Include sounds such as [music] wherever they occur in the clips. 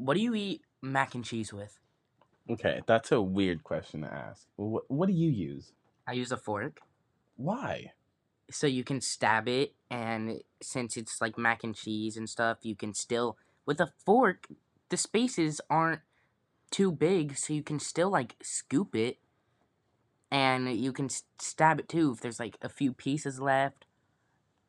what do you eat mac and cheese with? Okay, that's a weird question to ask. What, what do you use? I use a fork. Why? So you can stab it, and since it's like mac and cheese and stuff, you can still, with a fork, the spaces aren't too big, so you can still like scoop it, and you can stab it too if there's like a few pieces left.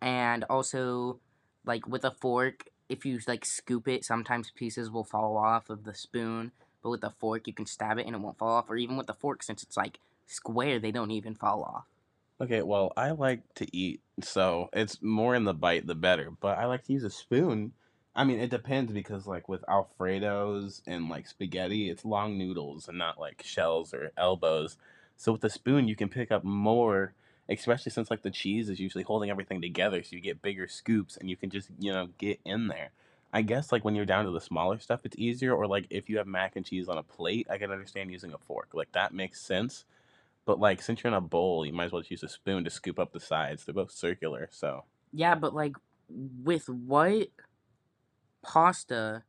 And also, like with a fork, if you like scoop it, sometimes pieces will fall off of the spoon. But with a fork, you can stab it and it won't fall off. Or even with a fork, since it's like square, they don't even fall off. Okay, well, I like to eat, so it's more in the bite the better. But I like to use a spoon. I mean, it depends because, like, with Alfredos and like spaghetti, it's long noodles and not like shells or elbows. So with a spoon, you can pick up more, especially since like the cheese is usually holding everything together, so you get bigger scoops and you can just you know get in there. I guess like when you're down to the smaller stuff, it's easier. Or like if you have mac and cheese on a plate, I can understand using a fork. Like that makes sense. But like since you're in a bowl, you might as well just use a spoon to scoop up the sides. They're both circular, so Yeah, but like with what pasta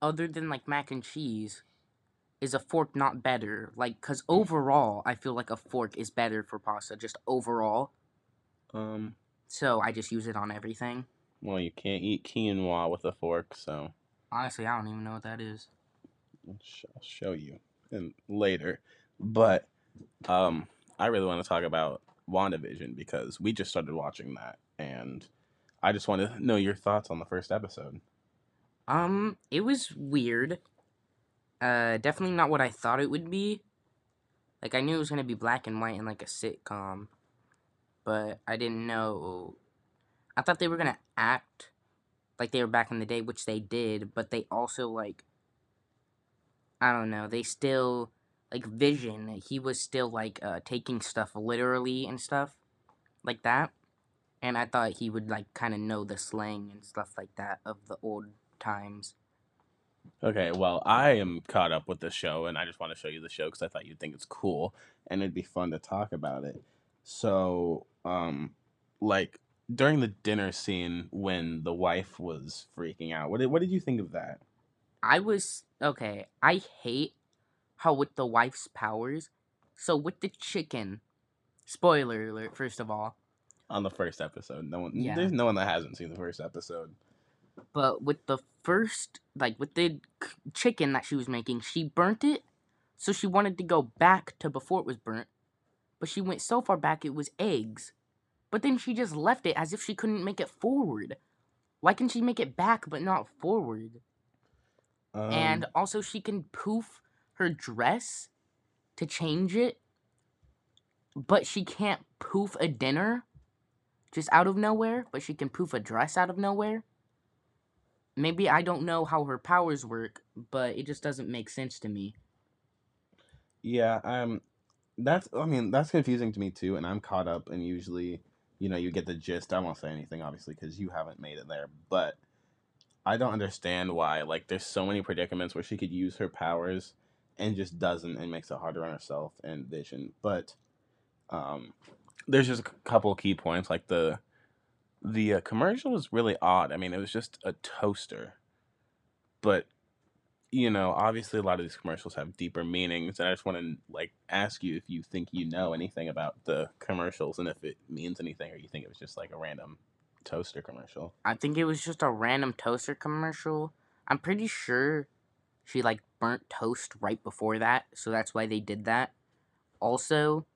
other than like mac and cheese is a fork not better? Like cuz overall, I feel like a fork is better for pasta just overall. um So I just use it on everything. well you can't eat quinoa with a fork, so Honestly, I don't even know what that is. I'll, show you and later. But um I really want to talk about WandaVision because we just started watching that and I just want to know your thoughts on the first episode. Um, it was weird. Uh definitely not what I thought it would be. Like I knew it was going to be black and white and like a sitcom, but I didn't know I thought they were going to act like they were back in the day, which they did, but they also like I don't know, they still like Vision, he was still like uh taking stuff literally and stuff like that. And I thought he would like kind of know the slang and stuff like that of the old times. Okay, well, I am caught up with the show, and I just want to show you the show because I thought you'd think it's cool and it'd be fun to talk about it. So, um, like during the dinner scene when the wife was freaking out, what did what did you think of that? I was okay. I hate how with the wife's powers. So with the chicken, spoiler alert. First of all, On the first episode, no one, Yeah. there's no one that hasn't seen the first episode. but with the first, like with the chicken that she was making, she burnt it. So she wanted to go back to before it was burnt, but she went so far back it was eggs. But then she just left it as if she couldn't make it forward. Why can she make it back but not forward? Um, and also she can poof her dress to change it but she can't poof a dinner just out of nowhere but she can poof a dress out of nowhere maybe i don't know how her powers work but it just doesn't make sense to me Yeah, um, that's I mean that's confusing to me too, and I'm caught up. And usually, you know, you get the gist. I won't say anything obviously because you haven't made it there, but I don't understand why. Like, there's so many predicaments where she could use her powers and just doesn't, and makes it harder on herself and Vision. But um, there's just a couple key points. Like the the uh, commercial was really odd. I mean, it was just a toaster, but you know, obviously a lot of these commercials have deeper meanings, and I just want to like ask you if you think you know anything about the commercials and if it means anything, or you think it was just like a random toaster commercial. i think it was just a random toaster commercial i'm pretty sure she like burnt toast right before that so that's why they did that also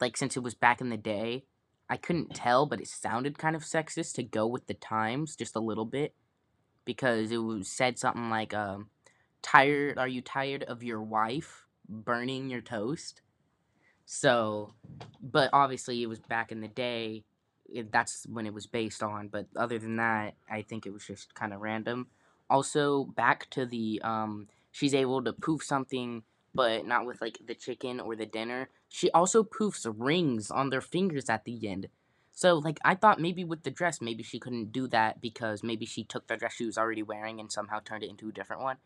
like since it was back in the day i couldn't tell but it sounded kind of sexist to go with the times just a little bit because it was said something like um tired are you tired of your wife burning your toast? So but obviously it was back in the day it, that's when it was based on but other than that i think it was just kind of random. Also back to the um she's able to poof something but not with like the chicken or the dinner she also poofs rings on their fingers at the end so like i thought maybe with the dress maybe she couldn't do that because maybe she took the dress she was already wearing and somehow turned it into a different one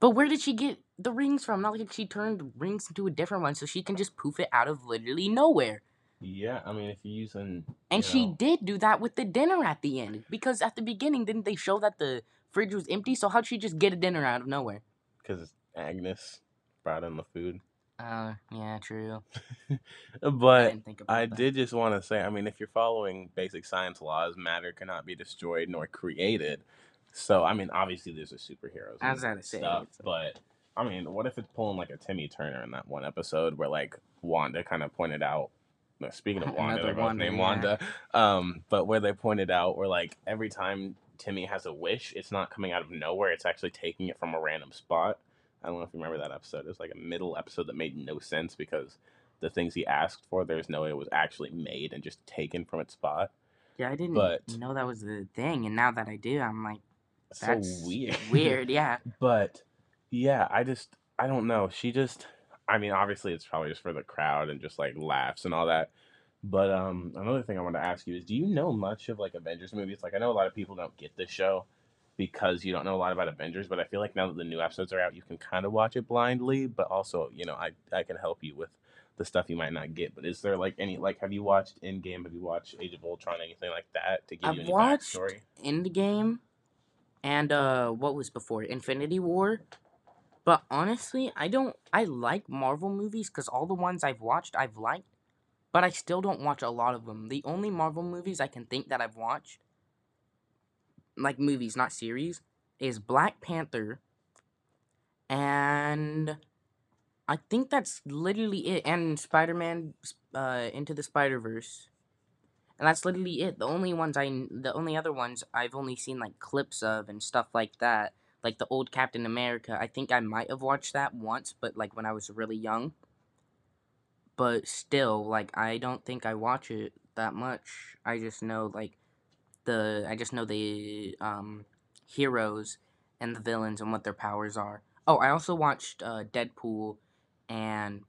but where did she get the rings from not like she turned rings into a different one so she can just poof it out of literally nowhere Yeah, I mean, if you're using and you she did do that with the dinner at the end because at the beginning didn't they show that the fridge was empty. So how'd she just get a dinner out of nowhere? Because Agnes brought in the food. Uh, yeah, true. [laughs] I But didn't think about I that. did just want to say, I mean, if you're following basic science laws, matter cannot be destroyed nor created. So, I mean, obviously there's a superheroes I was gonna say, stuff, it's- but I mean, what if it's pulling like a Timmy Turner in that one episode where like Wanda kind of pointed out. Speaking of [laughs] Wanda, Another they're both Wanda, named yeah. Wanda. Um, but where they pointed out where like every time Timmy has a wish, it's not coming out of nowhere. It's actually taking it from a random spot. I don't know if you remember that episode. It was like a middle episode that made no sense because the things he asked for, there's no way it was actually made and just taken from its spot. Yeah, I didn't but- know that was the thing, and now that I do, I'm like, that's so weird. [laughs] Weird, yeah. But yeah, I just I don't know. She just I mean, obviously it's probably just for the crowd and just like laughs and all that. But um another thing I want to ask you is do you know much of like Avengers movies? Like I know a lot of people don't get this show because you don't know a lot about Avengers, but I feel like now that the new episodes are out, you can kind of watch it blindly, but also, you know, I I can help you with the stuff you might not get. But is there like any like have you watched Endgame? Have you watched Age of Ultron? Anything like that to give I've you any watched backstory? Endgame and uh what was before Infinity War. But honestly, I don't I like Marvel movies cuz all the ones I've watched I've liked, but I still don't watch a lot of them. The only Marvel movies I can think that I've watched like movies, not series, is Black Panther and I think that's literally it and Spider-Man uh Into the Spider-Verse. And that's literally it. The only ones I, the only other ones I've only seen like clips of and stuff like that. Like the old Captain America. I think I might have watched that once, but like when I was really young. But still, like I don't think I watch it that much. I just know like the, I just know the um, heroes and the villains and what their powers are. Oh, I also watched uh, Deadpool, and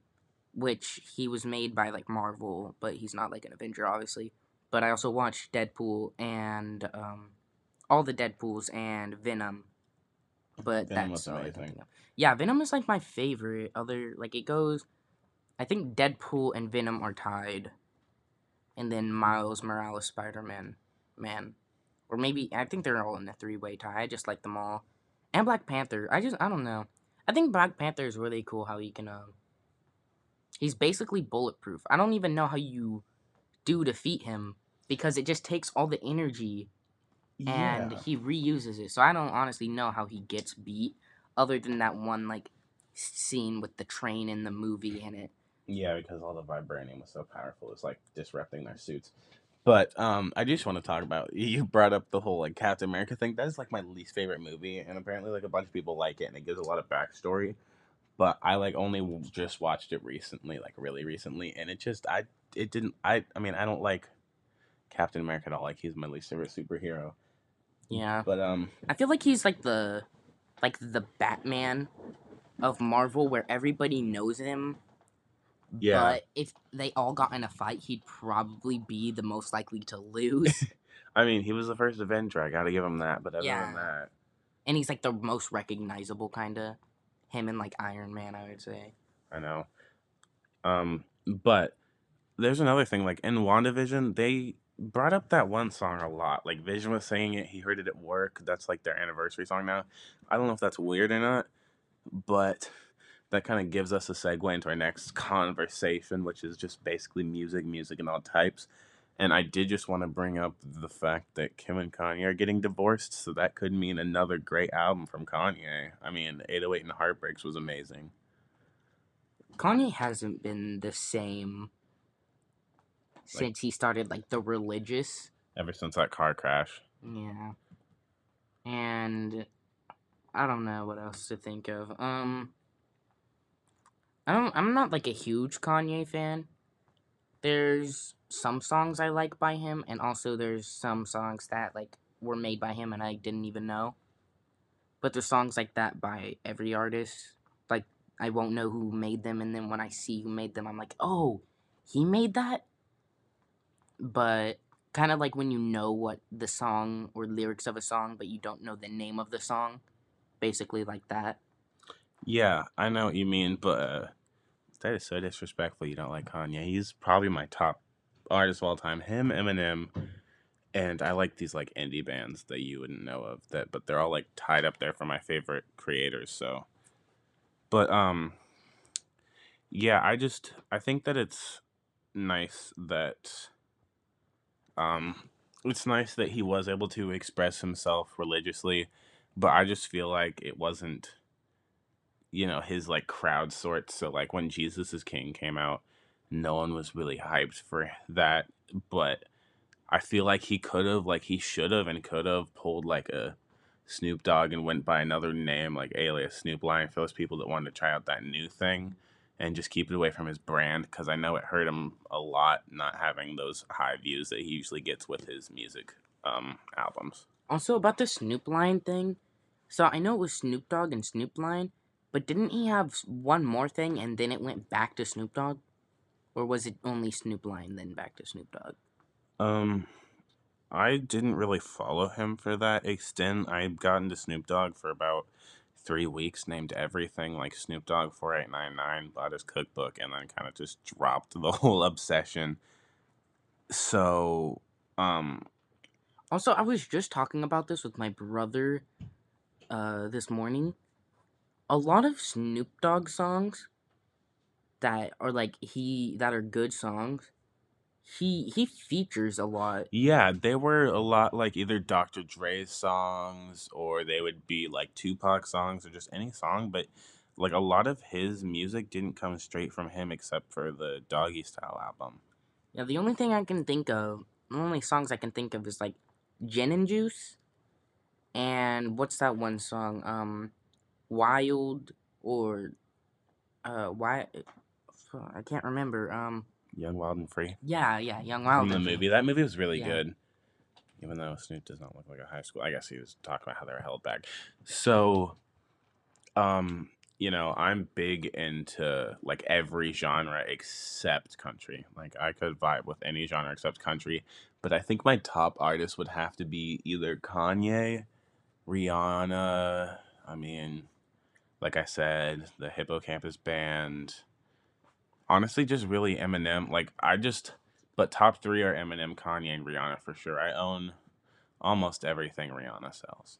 which he was made by like Marvel, but he's not like an Avenger, obviously but I also watched Deadpool and um, all the Deadpools and Venom. But Venom that's was all I can amazing. think of. Yeah, Venom is like my favorite. Other like it goes, I think Deadpool and Venom are tied, and then Miles Morales Spider Man, man, or maybe I think they're all in a three way tie. I just like them all, and Black Panther. I just I don't know. I think Black Panther is really cool. How he can um, he's basically bulletproof. I don't even know how you do defeat him because it just takes all the energy and Yeah. he reuses it. So I don't honestly know how he gets beat other than that one like scene with the train in the movie in it. Yeah, because all the vibranium was so powerful, it's like disrupting their suits. But um, I just want to talk about you brought up the whole like Captain America thing. That is like my least favorite movie, and apparently like a bunch of people like it, and it gives a lot of backstory. But I like only just watched it recently, like really recently, and it just I it didn't I I mean I don't like Captain America at all. Like he's my least favorite superhero. Yeah. But um, I feel like he's like the like the Batman of Marvel where everybody knows him. Yeah. But if they all got in a fight, he'd probably be the most likely to lose. [laughs] I mean he was the first Avenger. I got to give him that. But other Yeah. than that, and he's like the most recognizable kind of him and like Iron Man, I would say. I know. Um, but there's another thing. Like in WandaVision, they brought up that one song a lot. Like Vision was saying it. He heard it at work. That's like their anniversary song now. I don't know if that's weird or not, but that kind of gives us a segue into our next conversation, which is just basically music, music and all types. And I did just want to bring up the fact that Kim and Kanye are getting divorced, so that could mean another great album from Kanye. I mean, 808 and Heartbreaks was amazing. Kanye hasn't been the same since he started like the religious. Ever since that car crash. Yeah. And I don't know what else to think of. Um I don't I'm not like a huge Kanye fan. There's some songs I like by him and also there's some songs that like were made by him and I didn't even know. But there's songs like that by every artist. Like I won't know who made them and then when I see who made them I'm like, "Oh, he made that?" But kind of like when you know what the song or lyrics of a song but you don't know the name of the song basically like that Yeah, I know what you mean, but uh, that is so disrespectful. You don't like Kanye. He's probably my top artist of all time. Him, Eminem, and I like these like indie bands that you wouldn't know of that, but they're all like tied up there for my favorite creators. So, but um, yeah, I just I think that it's nice that um, it's nice that he was able to express himself religiously, but I just feel like it wasn't, you know, his like crowd sort. So like when Jesus is King came out, no one was really hyped for that, but I feel like he could have, like he should have, and could have pulled like a Snoop Dogg and went by another name, like alias Snoop Lion for those people that wanted to try out that new thing and just keep it away from his brand because I know it hurt him a lot not having those high views that he usually gets with his music um, albums. Also about the Snoop Lion thing. So I know it was Snoop Dogg and Snoop Lion, but didn't he have one more thing and then it went back to Snoop Dogg? Or was it only Snoop Lion then back to Snoop Dogg? Um, I didn't really follow him for that extent. I got into Snoop Dogg for about three weeks, named everything like Snoop Dogg 4899, bought his cookbook, and then kind of just dropped the [laughs] whole obsession. So, um, Also, I was just talking about this with my brother uh, this morning. A lot of Snoop Dogg songs that are like he that are good songs. He he features a lot. yeah, they were a lot like either Dr. Dre's songs or they would be like Tupac songs or just any song, but like a lot of his music didn't come straight from him except for the Doggystyle album. Yeah, the only thing I can think of, the only songs I can think of is like Gin and Juice, and what's that one song? Um, Wild or uh, why? I can't remember. Um, Young, Wild, and Free. yeah, yeah, Young Wild. from the and Free. movie. That movie was really Yeah. good. Even though Snoop does not look like a high school. I guess he was talking about how they were held back. So um, you know, I'm big into like every genre except country. Like I could vibe with any genre except country. But I think my top artist would have to be either Kanye, Rihanna, I mean, like I said, the Hippo Campus band. Honestly, just really Eminem. Like I just but top three are Eminem, Kanye, and Rihanna for sure. I own almost everything Rihanna sells.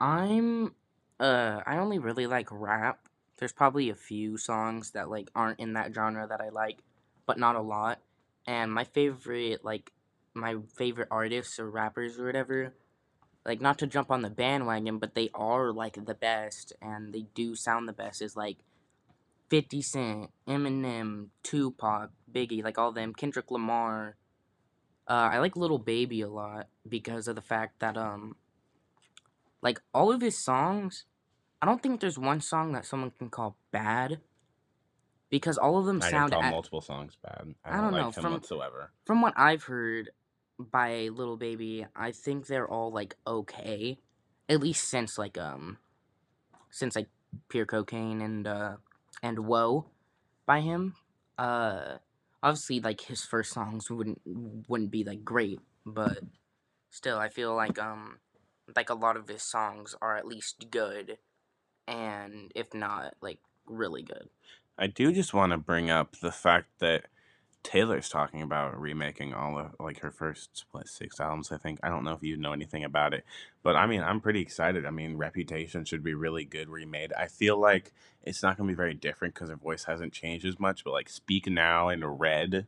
I'm uh I only really like rap. There's probably a few songs that like aren't in that genre that I like, but not a lot. And my favorite like my favorite artists or rappers or whatever, like not to jump on the bandwagon, but they are like the best and they do sound the best is like 50 Cent, Eminem, Tupac, Biggie, like all them, Kendrick Lamar. Uh, I like Lil Baby a lot because of the fact that um like all of his songs, I don't think there's one song that someone can call bad because all of them I sound call at, multiple songs bad. I I don't, don't like know, from- whatsoever. from what I've heard by Lil Baby, I think they're all like okay, at least since like um since like Pure Cocaine and uh and Whoa by him. Uh obviously like his first songs wouldn't wouldn't be like great, but still I feel like um like a lot of his songs are at least good and if not like really good. I do just want to bring up the fact that Taylor's talking about remaking all of like her first what six albums. I think I don't know if you know anything about it, but I mean I'm pretty excited. I mean Reputation should be really good remade. I feel like it's not going to be very different because her voice hasn't changed as much. But like Speak Now and Red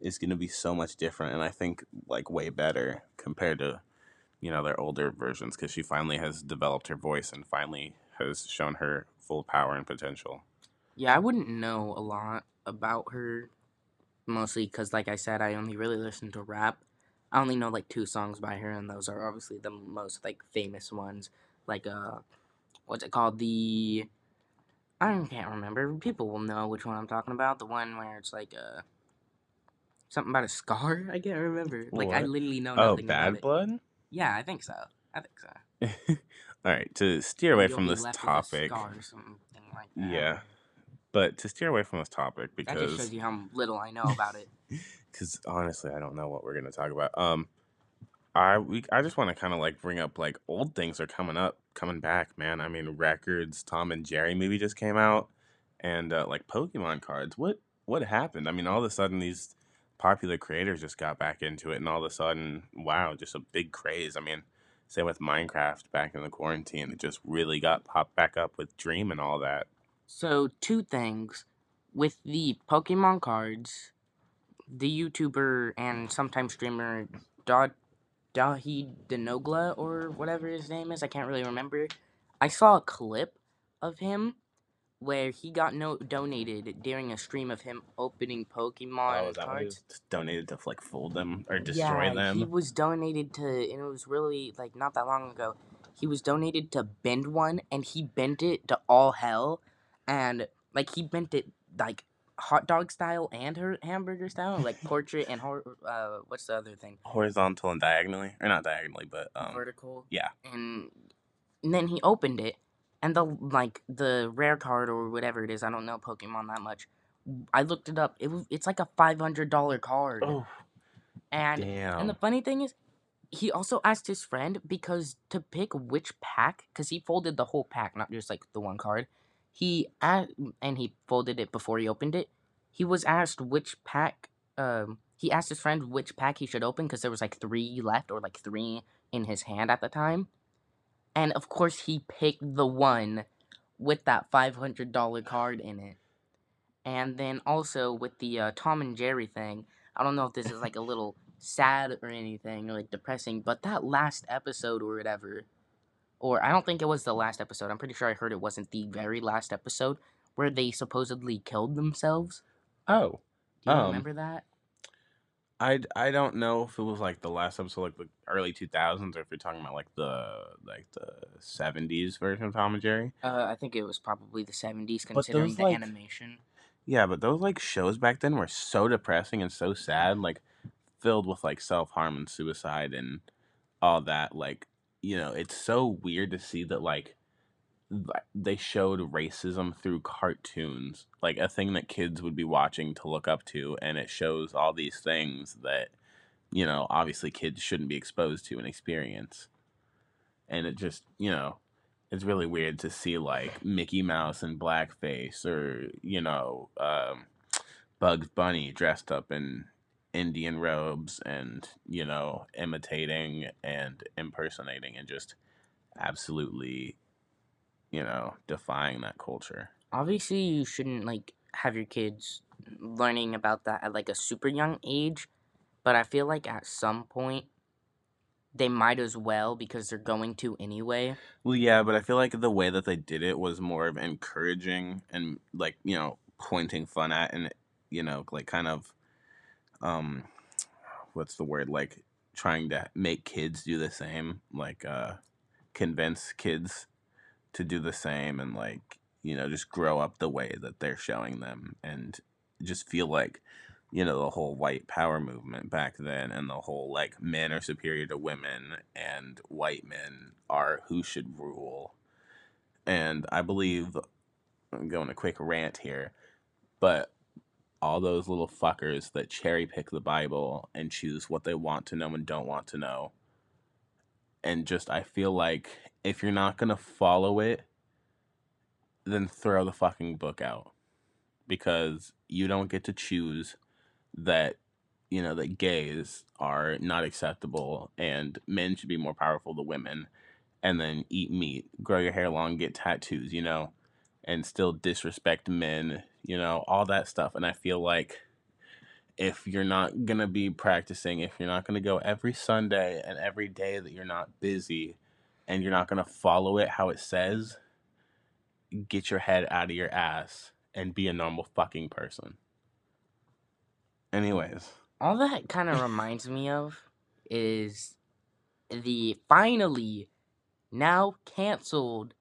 is going to be so much different, and I think like way better compared to you know their older versions because she finally has developed her voice and finally has shown her full power and potential. Yeah, I wouldn't know a lot about her, mostly because, like I said, I only really listen to rap. I only know like two songs by her, and those are obviously the most like famous ones. Like uh, what's it called? The I can't remember. People will know which one I'm talking about. The one where it's like uh, something about a scar. I can't remember. Like I literally know Oh, nothing about Bad. Blood. Yeah, I think so. I think so. [laughs] All right, to steer away You'll from this left with a topic. scar or something like that. Yeah, but to steer away from this topic because That just shows you how little I know about it. [laughs] because honestly, I don't know what we're gonna talk about. Um, I we I just want to kind of like bring up like old things are coming up, coming back, man. I mean, records. Tom and Jerry movie just came out, and uh, like Pokemon cards. What what happened? I mean, all of a sudden these popular creators just got back into it, and all of a sudden, wow, just a big craze. I mean, same with Minecraft back in the quarantine, it just really got popped back up with Dream and all that. So, two things. With the Pokemon cards, the YouTuber and sometimes streamer Da Dahi Denogla or whatever his name is, I can't really remember. I saw a clip of him where he got no donated during a stream of him opening oh, Pokemon Oh, is that what he cards. donated to like fold them or destroy yeah, them? he was donated to, and it was really like not that long ago. He was donated to bend one, and he bent it to all hell, and like he bent it like hot dog style and her hamburger style, like [laughs] portrait and hor- uh, what's the other thing? Horizontal and diagonally, or not diagonally, but um, Vertical. yeah. And, and then he opened it, and the like the rare card or whatever it is. I don't know Pokemon that much. I looked it up. It was it's like a five hundred dollar card, oh and damn. And the funny thing is, he also asked his friend because to pick which pack, because he folded the whole pack, not just like the one card. He a- and he folded it before he opened it. He was asked which pack. Um, he asked his friend which pack he should open because there was like three left or like three in his hand at the time, and of course he picked the one with that five hundred dollar card in it. And then also with the uh, Tom and Jerry thing, I don't know if this is like a little sad or anything or like depressing, but that last episode or whatever, or I don't think it was the last episode. I'm pretty sure I heard it wasn't the very last episode where they supposedly killed themselves. oh, Do you Um, remember that? I I don't know if it was like the last episode, like the early two thousands, or if you're talking about like the like the seventies version of Tom and Jerry. Uh, I think it was probably the 70s, But considering those, the like- animation. Yeah, but those like shows back then were so depressing and so sad, like filled with like self harm and suicide and all that. Like, you know, it's so weird to see that like th- they showed racism through cartoons, like a thing that kids would be watching to look up to, and it shows all these things that, you know, obviously kids shouldn't be exposed to and experience. And it just, you know, it's really weird to see like Mickey Mouse in blackface or you know um, Bugs Bunny dressed up in Indian robes and you know imitating and impersonating and just absolutely you know defying that culture. Obviously, you shouldn't like have your kids learning about that at like a super young age, but I feel like at some point they might as well because they're going to anyway. Well, yeah, but I feel like the way that they did it was more of encouraging and like you know pointing fun at and you know like kind of um what's the word like trying to make kids do the same like uh convince kids to do the same and like you know just grow up the way that they're showing them and just feel like you know the whole white power movement back then and the whole like men are superior to women and white men are who should rule. And i believe i'm going a quick rant here but all those little fuckers that cherry pick the bible and choose what they want to know and don't want to know. And just i feel like if you're not going to follow it then throw the fucking book out. Because you don't get to choose that you know that gays are not acceptable and men should be more powerful than women and then eat meat grow your hair long get tattoos you know and still disrespect men you know all that stuff and i feel like if you're not going to be practicing if you're not going to go every sunday and every day that you're not busy and you're not going to follow it how it says get your head out of your ass and be a normal fucking person. Anyways. All that kind of reminds me of is the finally now canceled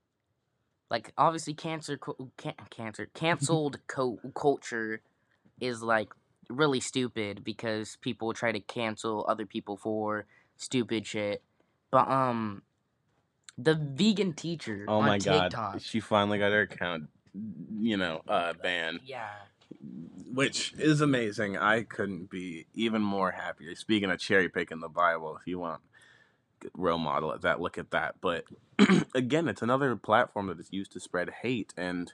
like obviously cancer can- cancer [laughs] canceled co- culture is like really stupid because people try to cancel other people for stupid shit but um the vegan teacher oh on my TikTok, god she finally got her account you know uh banned yeah which is amazing. I couldn't be even more happier. Speaking of cherry picking the Bible, if you want role model at that, look at that. But [clears throat] again, it's another platform that is used to spread hate, and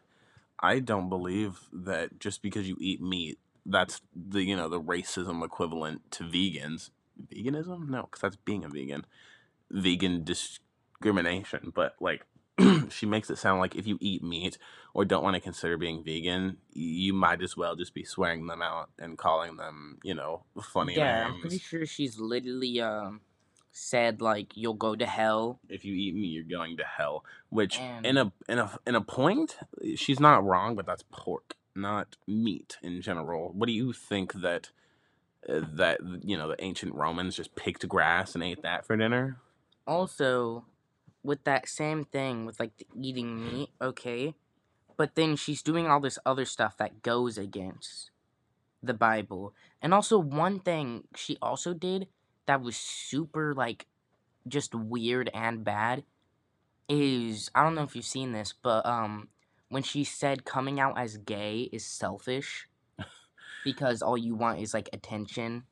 I don't believe that just because you eat meat that's the you know the racism equivalent to vegans. Veganism? No, because that's being a vegan. Vegan discrimination, but like [clears throat] she makes it sound like if you eat meat or don't want to consider being vegan, you might as well just be swearing them out and calling them, you know, funny Yeah, names. I'm pretty sure she's literally um said like you'll go to hell. if you eat me, you're going to hell. Which, And- in a in a in a point, she's not wrong, but that's pork, not meat in general. What do you think that uh, that you know the ancient Romans just picked grass and ate that for dinner? Also, with that same thing with like the eating meat, okay, but then she's doing all this other stuff that goes against the Bible. And also one thing she also did that was super like just weird and bad is I don't know if you've seen this, but um when she said coming out as gay is selfish because all you want is like attention,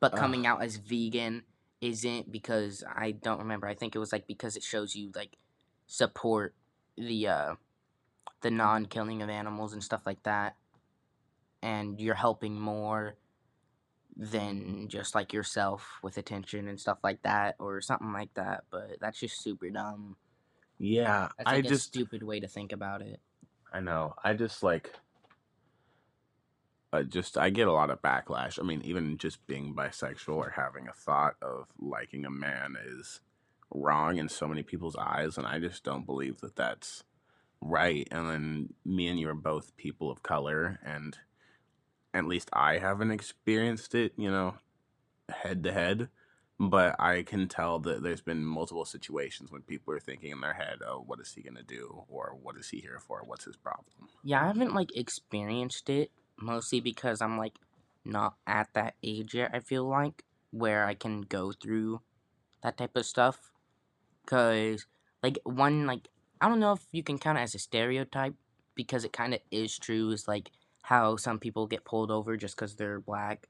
but Ugh. coming out as vegan isn't because I don't remember. I think it was like because it shows you like support the uh the non-killing of animals and stuff like that and you're helping more than just like yourself with attention and stuff like that or something like that but that's just super dumb Yeah, that's I like a just stupid way to think about it I know. I just like I just I get a lot of backlash. I mean, even just being bisexual or having a thought of liking a man is wrong in so many people's eyes and I just don't believe that that's right. And then me and you are both people of color and at least I haven't experienced it, you know, head to head. But I can tell that there's been multiple situations when people are thinking in their head, oh, what is he going to do? Or what is he here for? What's his problem? yeah i haven't like experienced it mostly because i'm like not at that age yet i feel like where i can go through that type of stuff because like one like i don't know if you can count it as a stereotype because it kind of is true is like how some people get pulled over just because they're black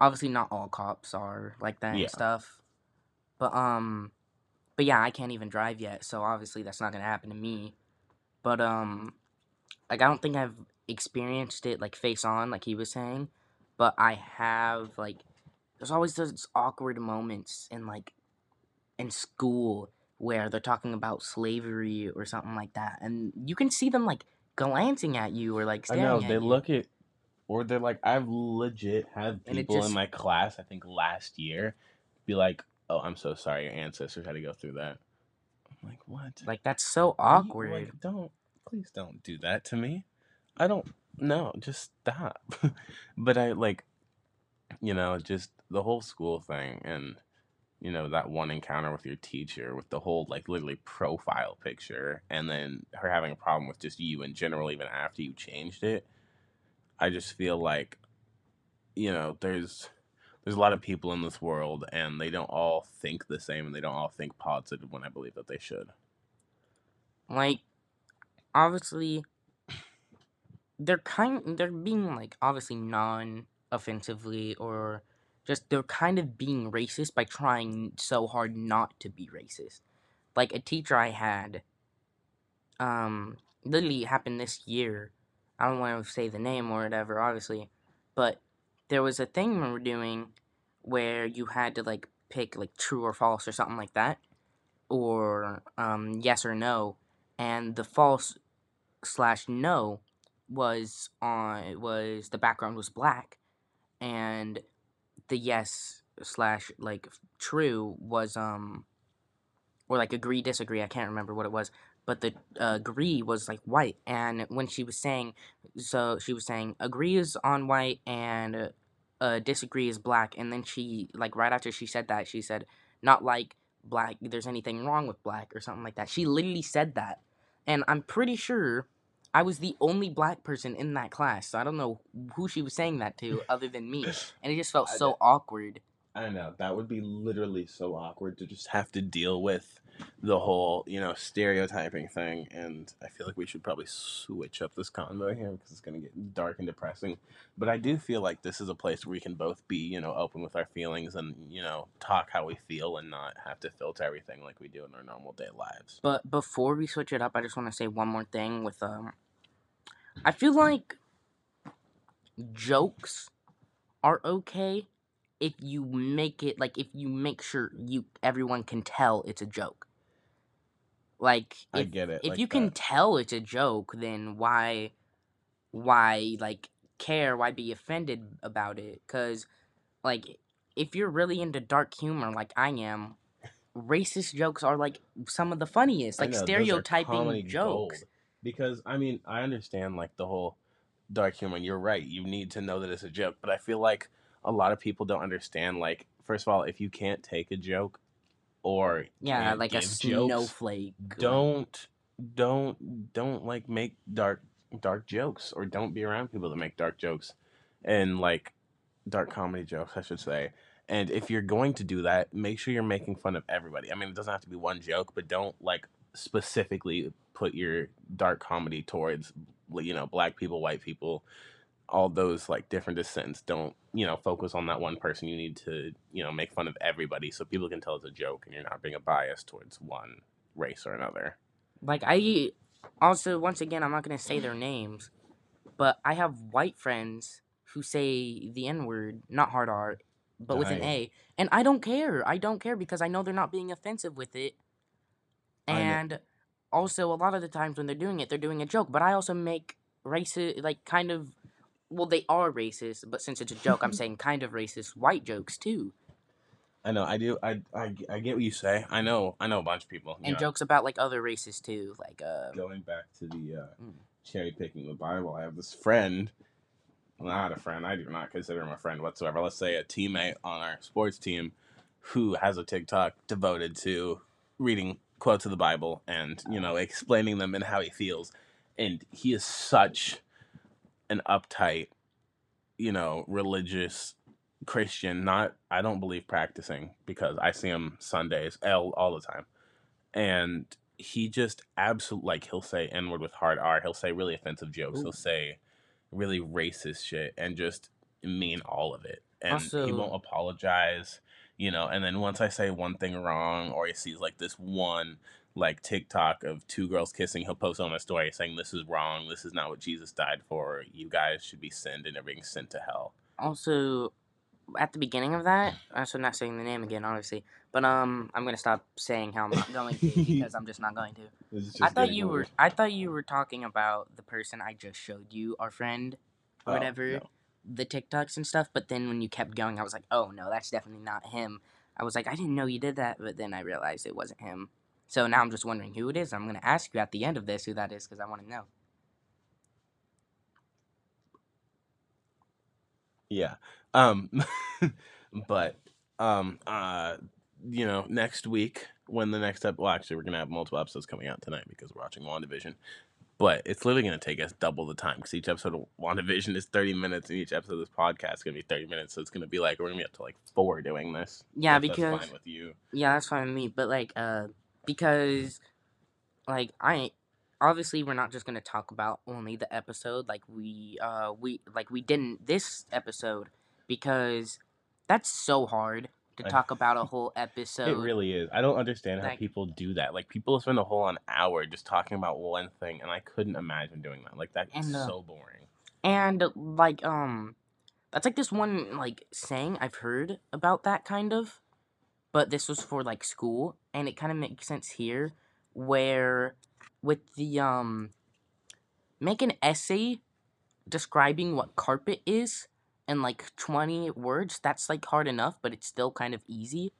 obviously not all cops are like that Yeah. and stuff but um but yeah i can't even drive yet so obviously that's not gonna happen to me but um like i don't think i've experienced it like face on like he was saying but i have like there's always those awkward moments in like in school where they're talking about slavery or something like that and you can see them like glancing at you or like I staring know at they you. look at, or they're like, I've legit had And it people just- in my class. I think last year, be like, "Oh, I'm so sorry, your ancestors had to go through that." I'm like, what? like that's so You- awkward like, don't please don't do that to me. I don't no, just stop. [laughs] but I like, you know, just the whole school thing and you know that one encounter with your teacher with the whole like literally profile picture and then her having a problem with just you in general even after you changed it i just feel like you know there's there's a lot of people in this world and they don't all think the same and they don't all think positive when i believe that they should. Like obviously they're kind they're being like obviously non offensively or just they're kind of being racist by trying so hard not to be racist. Like a teacher i had um literally happened this year. I don't want to say the name or whatever obviously but there was a thing we were doing where you had to like pick like true or false or something like that or um yes or no and the false slash no was on was the background was black and the yes slash like true was um or like agree disagree i can't remember what it was but the uh, agree was like white and when she was saying so she was saying agree is on white and uh, disagree is black and then she like right after she said that she said not like black there's anything wrong with black or something like that. She literally said that and i'm pretty sure i was the only black person in that class so i don't know who she was saying that to other than me [laughs] and it just felt so awkward I know that would be literally so awkward to just have to deal with the whole, you know, stereotyping thing. And I feel like we should probably switch up this convo here because it's going to get dark and depressing. But I do feel like this is a place where we can both be, you know, open with our feelings and, you know, talk how we feel and not have to filter everything like we do in our normal day lives. But before we switch it up, I just want to say one more thing with um I feel like jokes are okay if you make it like if you make sure you everyone can tell it's a joke. Like I if get it. if like you can tell it's a joke, then why why like care? Why be offended about it? Cuz like if you're really into dark humor like I am, racist jokes are like some of the funniest, I like know, stereotyping jokes. gold. Because I mean, I understand like the whole dark humor. And you're right. You need to know that it's a joke, but I feel like a lot of people don't understand. Like, first of all, if you can't take a joke or Yeah, like a jokes, snowflake. don't don't don't like make dark dark jokes or don't be around people that make dark jokes and like dark comedy jokes i should say and if you're going to do that make sure you're making fun of everybody i mean it doesn't have to be one joke but don't like specifically put your dark comedy towards you know black people white people all those like different descents don't you know focus on that one person you need to you know make fun of everybody so people can tell it's a joke and you're not being a bias towards one race or another Like I also once again I'm not gonna say their names, but I have white friends who say the N word, not hard R, but with an A. And I don't care. I don't care because I know they're not being offensive with it. And also a lot of the times when they're doing it, they're doing a joke. But I also make racist like kind of well, they are racist, but since it's a joke, I'm saying kind of racist white jokes too. I know. I do. I, I, I get what you say. I know. I know a bunch of people. And know, jokes about like other races too. Like uh going back to the uh, Mm. cherry picking the Bible, I have this friend. Not a friend. I do not consider him a friend whatsoever. Let's say a teammate on our sports team who has a TikTok devoted to reading quotes of the Bible and you know explaining them and how he feels. And he is such an uptight, you know, religious Christian. Not I don't believe practicing because I see him Sundays all, all the time, and he just absolutely like he'll say n word with hard r. He'll say really offensive jokes. Ooh. He'll say really racist shit and just mean all of it. And he won't apologize, you know. And then once I say one thing wrong, or he sees like this one like TikTok of two girls kissing, he'll post on a story saying this is wrong. This is not what Jesus died for. You guys should be sinned and being sent to hell. also at the beginning of that [laughs] also not saying the name again obviously but um i'm gonna stop saying how i'm not going to [laughs] because i'm just not going to i thought you were i thought you were talking about the person i just showed you our friend or Oh, whatever no. the tiktoks and stuff but then when you kept going i was like oh no that's definitely not him i was like i didn't know you did that but then i realized it wasn't him so now i'm just wondering who it is i'm gonna ask you at the end of this who that is because i want to know Yeah. Um [laughs] but um uh you know, next week when the next episode, well, actually we're gonna have multiple episodes coming out tonight because we're watching WandaVision. But it's literally gonna take us double the time because each episode of WandaVision is thirty minutes and each episode of this podcast is gonna be thirty minutes. So it's gonna be like we're gonna be up to like four doing this. yeah if that's because fine with you. Yeah, that's fine with me. But like, uh, because, like, I obviously we're not just gonna talk about only the episode. Like we, uh, we like we didn't this episode because that's so hard to talk about a [laughs] whole episode. it really is. I don't understand how like- people do that. Like people spend a whole an hour just talking about one thing, and I couldn't imagine doing that. Like that's And, uh, so boring. and like, um, that's like this one like saying I've heard about that kind of, but this was for like school, and it kind of makes sense here, where with the um, make an essay describing what carpet is in like 20 words that's like hard enough but it's still kind of easy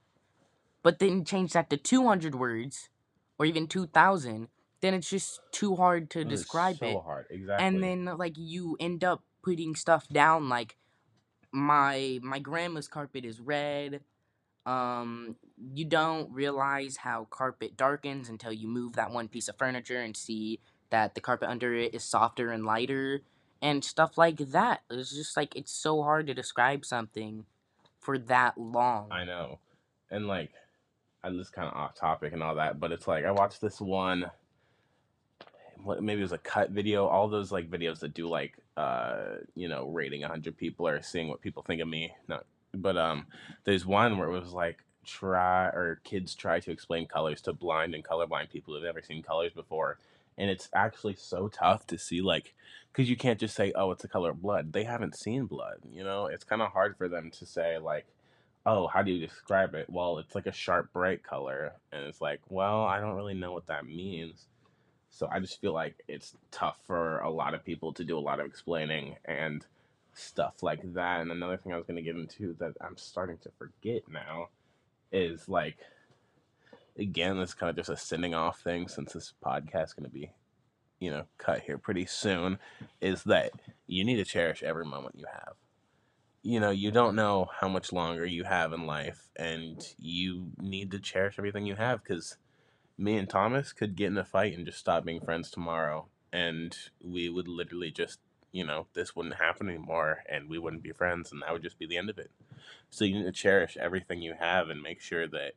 but then change that to 200 words or even 2000 then it's just too hard to describe so it hard. Exactly. and then like you end up putting stuff down like my my grandma's carpet is red um you don't realize how carpet darkens until you move that one piece of furniture and see that the carpet under it is softer and lighter and stuff like that it's just like it's so hard to describe something for that long I know. And like I'm just kind of off topic and all that, but it's like I watched this one what maybe it was a cut video, all those like videos that do like uh, you know, rating 100 people or seeing what people think of me. No. But um there's one where it was like try or kids try to explain colors to blind and colorblind people who've never seen colors before and it's actually so tough to see like because you can't just say oh it's the color of blood. They haven't seen blood you know? It's kind of hard for them to say like oh how do you describe it? Well it's like a sharp bright color and it's like well i don't really know what that means. So i just feel like it's tough for a lot of people to do a lot of explaining and stuff like that and another thing i was going to get into that i'm starting to forget now is like again it's kind of just a sending off thing since this podcast is going to be you know cut here pretty soon is that you need to cherish every moment you have. You know you don't know how much longer you have in life and you need to cherish everything you have because me and thomas could get in a fight and just stop being friends tomorrow and we would literally just you know this wouldn't happen anymore and we wouldn't be friends and that would just be the end of it. So you need to cherish everything you have and make sure that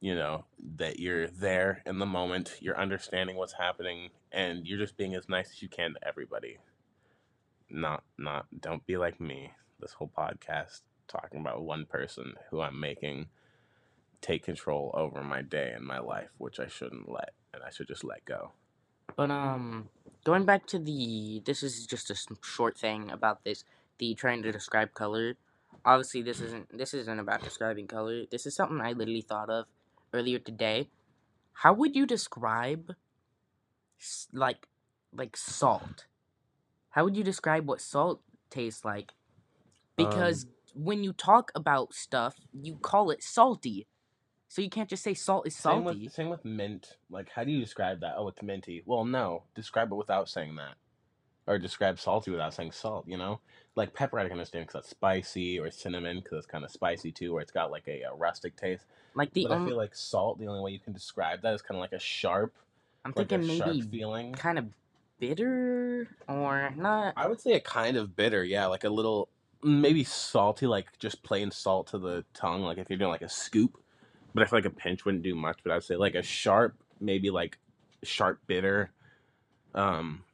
you know that you're there in the moment you're understanding what's happening and you're just being as nice as you can to everybody. Not not don't be like me this whole podcast talking about one person who i'm making take control over my day and my life which i shouldn't let and i should just let go. But um, going back to the this is just a short thing about this the trying to describe color. Obviously, this mm. isn't this isn't about describing color. This is something I literally thought of earlier today. How would you describe like like salt? How would you describe what salt tastes like? Um. Because when you talk about stuff, you call it salty. So you can't just say salt is Same salty. with, same with mint. Like, how do you describe that? Oh, it's minty. Well, no. Describe it without saying that. Or describe salty without saying salt, you know? Like, pepper, I can understand because that's spicy, or cinnamon because it's kind of spicy too, or it's got like a, a rustic taste. like the but I feel like salt, the only way you can describe that is kind of like a sharp, I'm like thinking a sharp maybe feeling. kind of bitter or not. I would say a kind of bitter, yeah, like a little, maybe salty, like just plain salt to the tongue, like if you're doing like a scoop. But I feel like a pinch wouldn't do much. But I'd say like a sharp, maybe like sharp bitter. Um,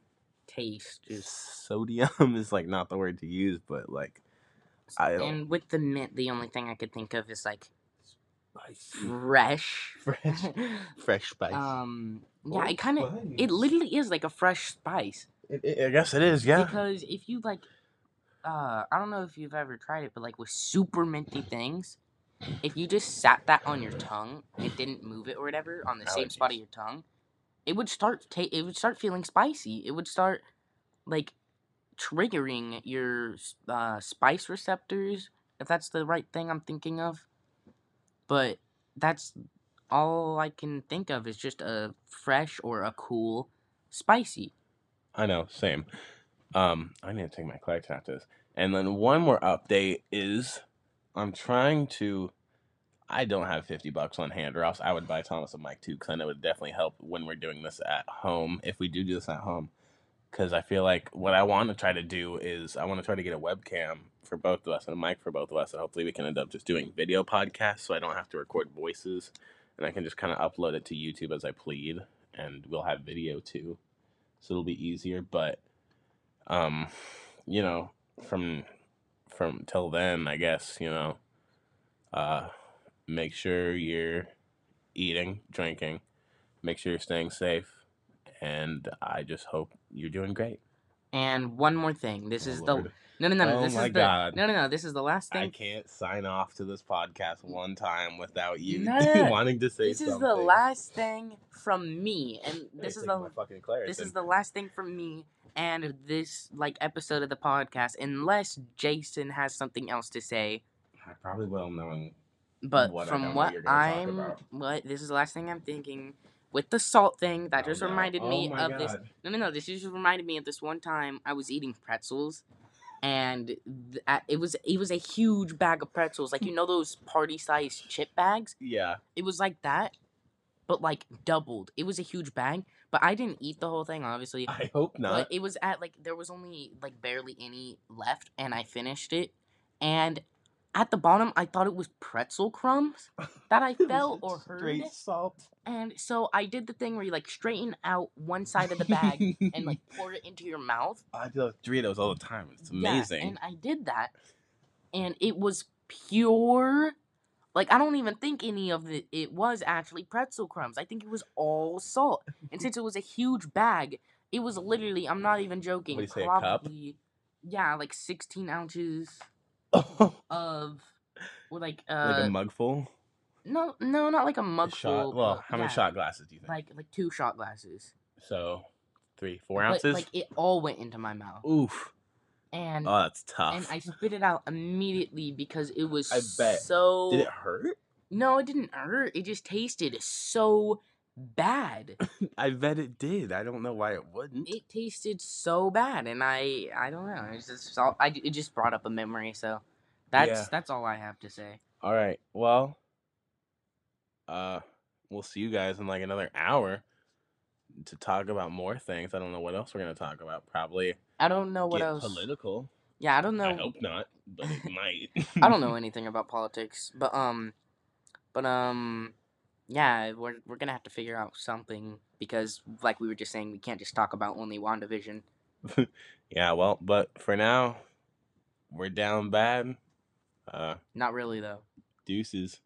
taste just sodium [laughs] is like not the word to use, but like I don't. and with the mint the only thing i could think of is like Spicy. fresh [laughs] Fresh, [laughs] fresh spice. um yeah it kind of it literally is like a fresh spice It, it- I guess it is, yeah. because if you like uh i don't know if you've ever tried it but like with super minty things if you just sat that on your tongue and didn't move it or whatever on the same spot of your tongue it would start ta- it would start feeling spicy it would start like triggering your uh, spice receptors if that's the right thing i'm thinking of but that's all i can think of is just a fresh or a cool spicy I know, same. Um, I need to take my Claritin after this. And then one more update is I'm trying to. I don't have 50 bucks on hand, or else I would buy Thomas a mic too, because I know it would definitely help when we're doing this at home, if we do do this at home. Because I feel like what I want to try to do is I want to try to get a webcam for both of us and a mic for both of us, and hopefully we can end up just doing video podcasts so I don't have to record voices, and I can just kind of upload it to YouTube as I plead, and we'll have video too so it'll be easier. But um, you know, from from till then, I guess you know, uh, make sure you're eating, drinking, make sure you're staying safe, and I just hope you're doing great. and one more thing this Oh, is Lord. the no no no no Oh this my is the God. no no no this is the last thing. I can't sign off to this podcast one time without you No, [laughs] no, wanting to say this something. is the last thing from me and this is the fucking Claritin. this is the last thing from me and this like episode of the podcast unless jason has something else to say I probably will knowing but What from what talk i'm what this is the last thing i'm thinking with the salt thing that Oh, just no. reminded Oh me of this God. no no no this just reminded me of this one time i was eating pretzels and th- it was it was a huge bag of pretzels like you know those party sized chip bags Yeah. it was like that but like doubled it was a huge bag but i didn't eat the whole thing obviously I hope not. but it was at like there was only like barely any left and i finished it and at the bottom i thought it was pretzel crumbs that i [laughs] felt or heard Straight salt. and so i did the thing where you like straighten out one side of the bag and like [laughs] pour it into your mouth I do Doritos all the time. It's Yeah, amazing. and I did that, and it was pure Like I don't even think any of it it was actually pretzel crumbs. I think it was all salt. And since it was a huge bag, it was literally I'm not even joking. What do you say, a cup? probably yeah, like 16 ounces [laughs] of or like a uh mug full. no no not like a A mug shot. Well, but how many yeah, shot glasses do you think? Like like two shot glasses. so, three, four But, ounces. like it all went into my mouth. Oof. And Oh, that's tough. and I spit it out immediately because it was I bet. so Did it hurt? No, it didn't hurt. It just tasted so bad. [laughs] I bet it did. I don't know why it wouldn't. it tasted so bad, and I I don't know. It's just all, I it just brought up a memory. So that's Yeah. that's all I have to say. All right. Well, uh, we'll see you guys in like another hour to talk about more things. I don't know what else we're gonna talk about. Probably I don't know what else. political. Yeah, I don't know. I hope not, but it might. [laughs] I don't know [laughs] anything about politics, but um, but um, yeah, we're we're gonna have to figure out something because, like we were just saying, we can't just talk about only Wandavision. [laughs] yeah. Well, but for now, we're down bad. Uh, Not really though. deuces.